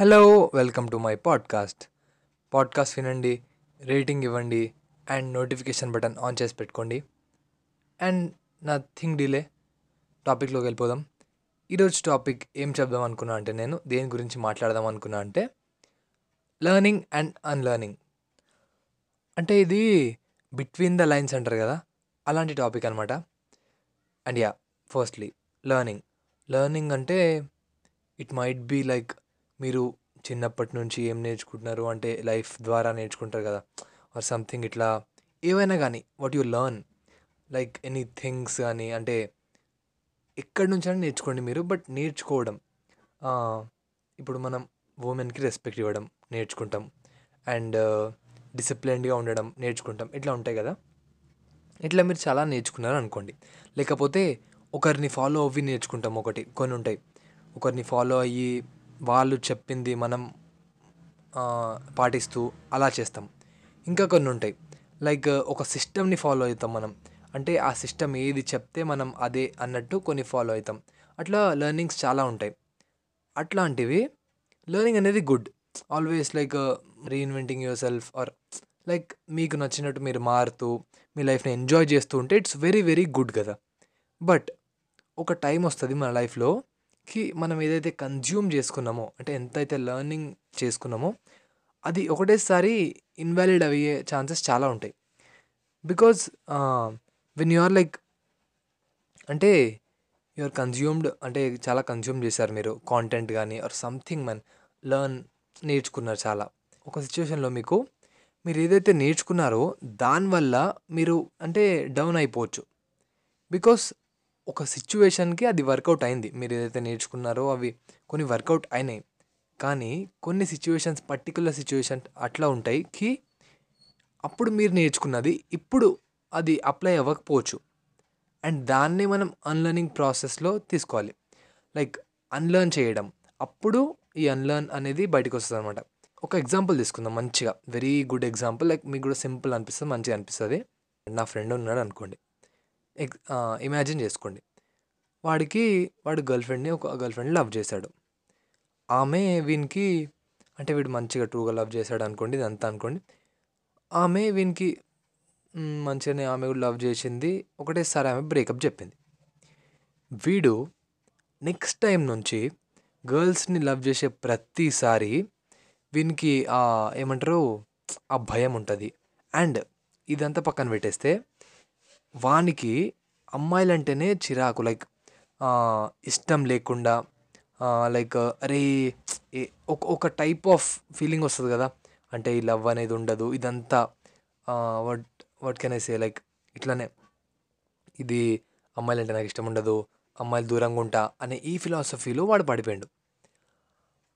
Hello welcome to my podcast. Podcast వినండి rating ఇవ్వండి and notification button on చేసి పెట్టుకోండి. అండ్ నథింగ్ డిలే టాపిక్లోకి వెళ్ళిపోదాం. ఈరోజు టాపిక్ ఏం చెప్దాం అనుకున్నా అంటే నేను దేని గురించి మాట్లాడదాం అనుకున్నా అంటే లర్నింగ్ అండ్ అన్లర్నింగ్. అంటే ఇది బిట్వీన్ ద లైన్స్ అంటారు కదా అలాంటి టాపిక్ అనమాట and yeah firstly learning. Learning అంటే ఇట్ మైట్ బీ లైక్ మీరు చిన్నప్పటి నుంచి ఏం నేర్చుకుంటున్నారు? అంటే లైఫ్ ద్వారా నేర్చుకుంటారు కదా. ఆర్ సంథింగ్ ఇట్లా ఏవైనా కానీ what you learn like any things కానీ అంటే ఎక్కడి నుంచి అయినా నేర్చుకోండి మీరు బట్ నేర్చుకోవడం ఇప్పుడు మనం ఉమెన్కి రెస్పెక్ట్ ఇవ్వడం నేర్చుకుంటాం. అండ్ డిసిప్లిన్గా uh, ఉండడం నేర్చుకుంటాం. ఇట్లా ఉంటాయి కదా. ఇట్లా మీరు చాలా నేర్చుకున్నారు అనుకోండి. లేకపోతే ఒకరిని ఫాలో అవ్వి నేర్చుకుంటాం ఒకటి. కొన్ని ఉంటాయి. ఒకరిని ఫాలో అయ్యి వాళ్ళు చెప్పింది మనం పాటిస్తూ అలా చేస్తాం. ఇంకా కొన్ని ఉంటాయి. లైక్ ఒక సిస్టమ్ని ఫాలో అవుతాం మనం. అంటే ఆ సిస్టమ్ ఏది చెప్తే మనం అదే అన్నట్టు కొన్ని ఫాలో అవుతాం. అట్లా లెర్నింగ్స్ చాలా ఉంటాయి. అట్లాంటివి లెర్నింగ్ అనేది good. Always like reinventing yourself or like మీకు నచ్చినట్టు మీరు మారుతూ మీ లైఫ్ని ఎంజాయ్ చేస్తూ ఉంటే ఇట్స్ వెరీ వెరీ గుడ్ కదా. బట్ ఒక టైం వస్తుంది మన లైఫ్లో కి మనం ఏదైతే కన్జ్యూమ్ చేసుకున్నామో అంటే ఎంతైతే లెర్నింగ్ చేసుకున్నామో అది ఒకటేసారి ఇన్వాలిడ్ అయ్యే ఛాన్సెస్ చాలా ఉంటాయి. Because when you are like అంటే యు ఆర్ కన్జ్యూమ్డ్ అంటే చాలా కన్జ్యూమ్ చేశారు మీరు కాంటెంట్ కానీ ఆర్ సంథింగ్ మన్ లర్న్ నేర్చుకున్నారు చాలా. ఒక సిచ్యువేషన్లో మీకు మీరు ఏదైతే నేర్చుకున్నారో దానివల్ల మీరు అంటే డౌన్ అయిపోవచ్చు. బికాస్ ఒక సిచ్యువేషన్కి అది వర్కౌట్ అయింది. మీరు ఏదైతే నేర్చుకున్నారో అవి కొన్ని వర్కౌట్ అయినాయి. కానీ కొన్ని సిచ్యువేషన్స్ పర్టికులర్ సిచ్యువేషన్ అట్లా ఉంటాయి కి అప్పుడు మీరు నేర్చుకున్నది ఇప్పుడు అది అప్లై అవ్వకపోవచ్చు. అండ్ దాన్ని మనం అన్లర్నింగ్ ప్రాసెస్లో తీసుకోవాలి. లైక్ అన్లర్న్ చేయడం. అప్పుడు ఈ అన్లర్న్ అనేది బయటకు వస్తుంది అనమాట ఒక ఎగ్జాంపుల్ తీసుకుందాం మంచిగా. Very good example. లైక్ మీకు కూడా సింపుల్ అనిపిస్తుంది మంచిగా అనిపిస్తుంది. నా ఫ్రెండ్ ఉన్నాడు అనుకోండి. ఇమాజిన్ చేసుకోండి. వాడికి వాడు గర్ల్ ఫ్రెండ్ని ఒక గర్ల్ ఫ్రెండ్ లవ్ చేశాడు. ఆమె వీనికి అంటే వీడు మంచిగా ట్రూగా లవ్ చేశాడు అనుకోండి ఇదంతా అనుకోండి. ఆమె వీనికి మంచిగానే ఆమె కూడా లవ్ చేసింది. ఒకటేసారి ఆమె బ్రేకప్ చెప్పింది. వీడు నెక్స్ట్ టైం నుంచి గర్ల్స్ని లవ్ చేసే ప్రతిసారి వీనికి ఏమంటారు ఆ భయం ఉంటుంది. అండ్ ఇదంతా పక్కన పెట్టేస్తే వానికి అమ్మాయిలంటేనే చిరాకు లైక్ ఇష్టం లేకుండా లైక్ అరే ఒక ఒక టైప్ ఆఫ్ ఫీలింగ్ వస్తుంది కదా. అంటే ఈ లవ్ అనేది ఉండదు ఇదంతా what what can I say like ఇట్లానే ఇది అమ్మాయిలంటే నాకు ఇష్టం ఉండదు అమ్మాయిలు దూరంగా ఉంటా అనే ఈ ఫిలాసఫీలో వాడు పడిపోయాడు.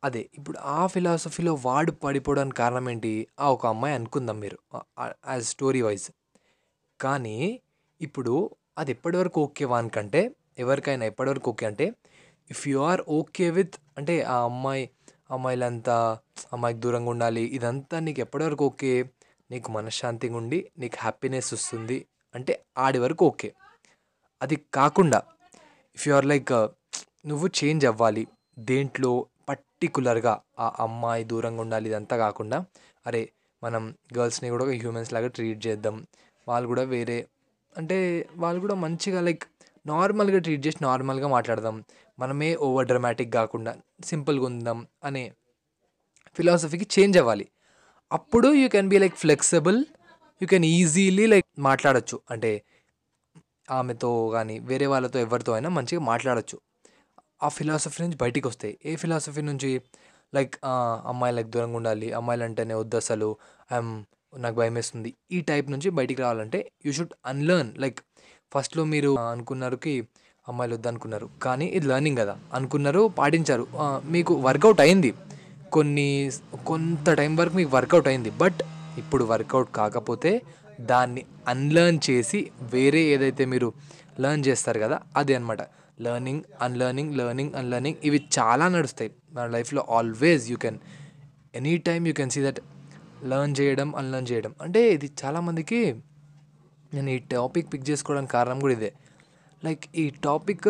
అదే ఇప్పుడు ఆ ఫిలాసఫీలో వాడు పడిపోవడానికి కారణం ఏంటి? ఆ ఒక అమ్మాయి అనుకుందాం మీరు యాజ్ స్టోరీ వైజ్ కానీ ఇప్పుడు అది ఎప్పటివరకు ఓకే వానికంటే ఎవరికైనా ఎప్పటివరకు ఓకే అంటే if you are okay with అంటే ఆ అమ్మాయి అమ్మాయిలంతా అమ్మాయికి దూరంగా ఉండాలి ఇదంతా నీకు ఎప్పటివరకు ఓకే? నీకు మనశ్శాంతిగా ఉండి నీకు హ్యాపీనెస్ వస్తుంది అంటే ఆడి వరకు ఓకే. అది కాకుండా ఇఫ్ యు ఆర్ లైక్ నువ్వు చేంజ్ అవ్వాలి దేంట్లో పర్టికులర్గా ఆ అమ్మాయి దూరంగా ఉండాలి ఇదంతా కాకుండా అరే మనం గర్ల్స్ని కూడా హ్యూమన్స్ లాగా ట్రీట్ చేద్దాం వాళ్ళు కూడా వేరే అంటే వాళ్ళు కూడా మంచిగా లైక్ నార్మల్గా ట్రీట్ చేసి నార్మల్గా మాట్లాడదాం. మనమే ఓవర్ డ్రమాటిక్ కాకుండా సింపుల్గా ఉందాం అనే ఫిలాసఫీకి చేంజ్ అవ్వాలి. అప్పుడు you can be like flexible you can easily like మాట్లాడచ్చు. అంటే ఆమెతో కానీ వేరే వాళ్ళతో ఎవరితో అయినా మంచిగా మాట్లాడచ్చు. ఆ ఫిలాసఫీ నుంచి బయటికి వస్తాయి. ఏ ఫిలాసఫీ నుంచి? లైక్ అమ్మాయిలకు దూరంగా ఉండాలి. అమ్మాయిలు అంటేనే వద్దు అసలు ఐఎమ్ నాకు భయం వేస్తుంది ఈ టైప్ నుంచి బయటికి రావాలంటే యూ షుడ్ అన్లర్న్ లైక్ ఫస్ట్లో మీరు అనుకున్నారుకి అమ్మాయిలు వద్దనుకున్నారు. కానీ ఇది లర్నింగ్ కదా. అనుకున్నారు పాటించారు. మీకు వర్కౌట్ అయింది. కొన్ని కొంత టైం వరకు మీకు వర్కౌట్ అయింది. బట్ ఇప్పుడు వర్కౌట్ కాకపోతే దాన్ని అన్లర్న్ చేసి వేరే ఏదైతే మీరు లర్న్ చేస్తారు కదా అదే అనమాట లర్నింగ్ అన్లర్నింగ్ లర్నింగ్ అన్లర్నింగ్ ఇవి చాలా నడుస్తాయి. మన లైఫ్లో always you can any time you can see that learn చేయడం అన్లర్న్ చేయడం. అంటే ఇది చాలామందికి నేను ఈ టాపిక్ పిక్ చేసుకోవడానికి కారణం కూడా ఇదే. లైక్ ఈ టాపిక్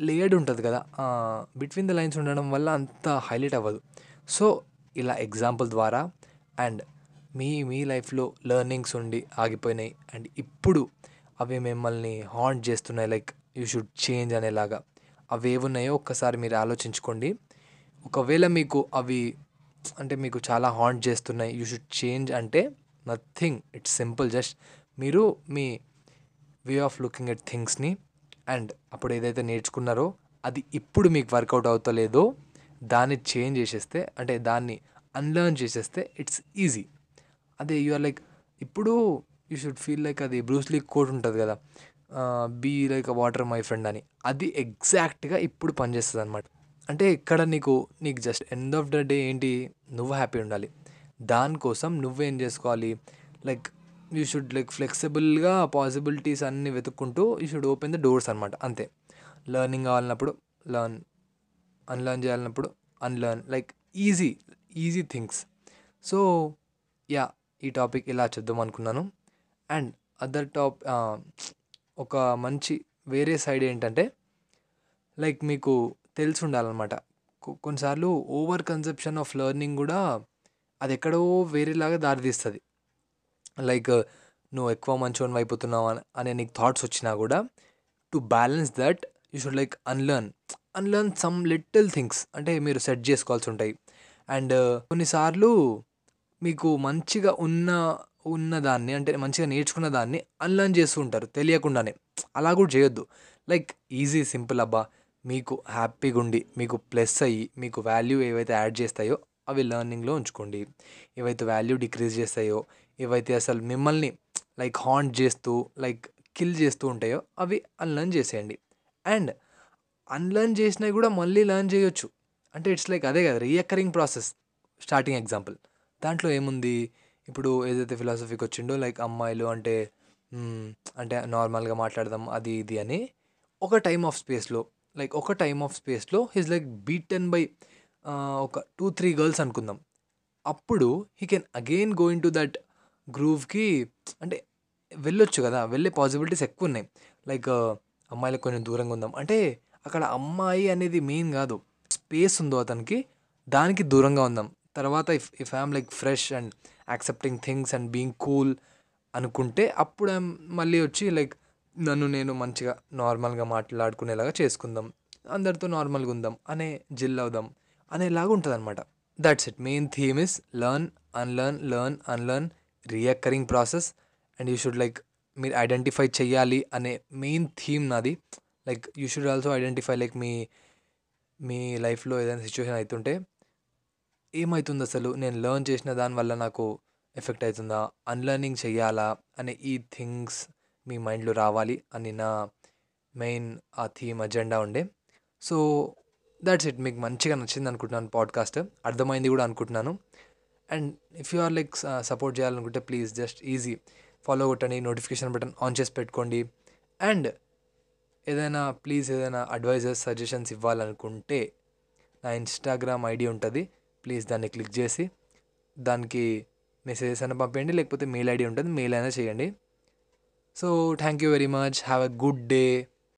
లేయర్డ్ ఉంటుంది కదా. బిట్వీన్ ద లైన్స్ ఉండడం వల్ల అంత హైలైట్ అవ్వదు. సో ఇలా ఎగ్జాంపుల్ ద్వారా అండ్ మీ మీ లైఫ్లో లెర్నింగ్స్ ఉండి ఆగిపోయినాయి. అండ్ ఇప్పుడు అవి మిమ్మల్ని హాంట్ చేస్తున్నాయి. లైక్ యూ షుడ్ చేంజ్ అనేలాగా. అవి ఏమున్నాయో ఒక్కసారి మీరు ఆలోచించుకోండి. ఒకవేళ మీకు అవి అంటే మీకు చాలా హాంట్ చేస్తున్నాయి. యూ షుడ్ చేంజ్ అంటే నథింగ్ ఇట్స్ సింపుల్ జస్ట్ మీరు మీ వే ఆఫ్ లుకింగ్ ఎట్ థింగ్స్ని అండ్ అప్పుడు ఏదైతే నేర్చుకున్నారో అది ఇప్పుడు మీకు వర్కౌట్ అవుతలేదో దాన్ని చేంజ్ చేసేస్తే అంటే దాన్ని అన్లర్న్ చేసేస్తే ఇట్స్ ఈజీ అదే యు ఆర్ లైక్ ఇప్పుడు యూ షుడ్ ఫీల్ లైక్ అది బ్రూస్లీ కోట్ ఉంటుంది కదా be like water my friend అని. అది ఎగ్జాక్ట్గా ఇప్పుడు పనిచేస్తుంది అనమాట అంటే ఇక్కడ నీకు నీకు just end of the day ఏంటి నువ్వు హ్యాపీ ఉండాలి. దానికోసం నువ్వేం చేసుకోవాలి? లైక్ యూ షుడ్ లైక్ ఫ్లెక్సిబుల్గా పాసిబిలిటీస్ అన్నీ వెతుక్కుంటూ you should open the doors అనమాట అంతే. లర్నింగ్ కావాలన్నప్పుడు learn unlearn చేయాలన్నప్పుడు unlearn like easy easy things so yeah ఈ టాపిక్ ఇలా చేద్దాం అనుకున్నాను. అండ్ అదర్ టాప్ ఒక మంచి వేరే సైడ్ ఏంటంటే లైక్ మీకు తెలిసి ఉండాలన్నమాట కొన్నిసార్లు ఓవర్ కన్సెప్షన్ ఆఫ్ లెర్నింగ్ కూడా అది ఎక్కడో వేరేలాగా దారితీస్తుంది. లైక్ నువ్వు ఎక్కువ మంచోని అయిపోతున్నావు అని- అనే నీకు థాట్స్ వచ్చినా కూడా to balance that you should like unlearn. Unlearn some little things అంటే మీరు సెట్ చేసుకోవాల్సి ఉంటాయి అండ్ కొన్నిసార్లు మీకు మంచిగా ఉన్న ఉన్న దాన్ని అంటే మంచిగా నేర్చుకున్న దాన్ని అన్లర్న్ చేస్తూ ఉంటారు తెలియకుండానే. అలా కూడా చేయొద్దు. లైక్ ఈజీ సింపుల్ అబ్బా. మీకు హ్యాపీగా ఉండి మీకు ప్లస్ అయ్యి మీకు వాల్యూ ఏవైతే యాడ్ చేస్తాయో అవి లెర్నింగ్లో ఉంచుకోండి. ఏవైతే వాల్యూ డిక్రీజ్ చేస్తాయో ఏవైతే అసలు మిమ్మల్ని లైక్ హాంట్ చేస్తూ లైక్ కిల్ చేస్తూ ఉంటాయో అవి అన్లర్న్ చేసేయండి. అండ్ అన్లర్న్ చేసినవి కూడా మళ్ళీ లర్న్ చేయొచ్చు. అంటే ఇట్స్ లైక్ అదే కదా రియకరింగ్ ప్రాసెస్ స్టార్టింగ్ ఎగ్జాంపుల్. దాంట్లో ఏముంది? ఇప్పుడు ఏదైతే ఫిలాసఫీకి వచ్చిండో లైక్ అమ్మాయిలు అంటే అంటే నార్మల్గా మాట్లాడదాం అది ఇది అని ఒక టైం ఆఫ్ స్పేస్లో లైక్ ఒక టైమ్ ఆఫ్ స్పేస్లో హిస్ లైక్ బీటెన్ బై ఒక టూ త్రీ గర్ల్స్ అనుకుందాం. అప్పుడు he can again going to that గ్రూవ్కి అంటే వెళ్ళొచ్చు కదా వెళ్ళే పాసిబిలిటీస్ ఎక్కువ ఉన్నాయి. లైక్ uh, అమ్మాయిలకు కొంచెం దూరంగా ఉందాం. అంటే అక్కడ అమ్మాయి అనేది మెయిన్ కాదు. స్పేస్ ఉందో అతనికి దానికి దూరంగా ఉందాం. తర్వాత if if I'm like fresh and accepting things and being cool అనుకుంటే అప్పుడు మళ్ళీ వచ్చి లైక్ నన్ను నేను మంచిగా నార్మల్గా మాట్లాడుకునేలాగా చేసుకుందాం. అందరితో నార్మల్గా ఉందాం. అనే జిల్ అవుదాం. అనేలాగా ఉంటుంది అనమాట that's it main theme is learn unlearn learn unlearn recurring process and you should like మీరు ఐడెంటిఫై చేయాలి అనే మెయిన్ థీమ్ నాది. Like you should also identify like మీ మీ లైఫ్లో ఏదైనా సిచ్యువేషన్ అవుతుంటే ఏమవుతుంది అసలు? నేను లర్న్ చేసిన దానివల్ల నాకు ఎఫెక్ట్ అవుతుందా? అన్లర్నింగ్ చెయ్యాలా? అనే ఈ థింగ్స్ మీ మైండ్లో రావాలి అని నా మెయిన్ ఆ థీమ్ అజెండా ఉండే. సో దట్స్ ఇట్ మీకు మంచిగా నచ్చింది అనుకుంటున్నాను పాడ్కాస్ట్. అర్థమైంది కూడా అనుకుంటున్నాను. And if you are like support చేయాలనుకుంటే ప్లీజ్ జస్ట్ ఈజీ ఫాలో కొట్టండి నోటిఫికేషన్ బటన్ ఆన్ చేసి పెట్టుకోండి. అండ్ ఏదైనా ప్లీజ్ ఏదైనా అడ్వైజర్స్ సజెషన్స్ ఇవ్వాలనుకుంటే నా ఇన్స్టాగ్రామ్ ఐడి ఉంటుంది. ప్లీజ్ దాన్ని క్లిక్ చేసి దానికి మెసేజెస్ అయినా పంపేయండి లేకపోతే మెయిల్ ఐడి ఉంటుంది మెయిల్ అయినా చేయండి. So, thank you very much. Have a good day.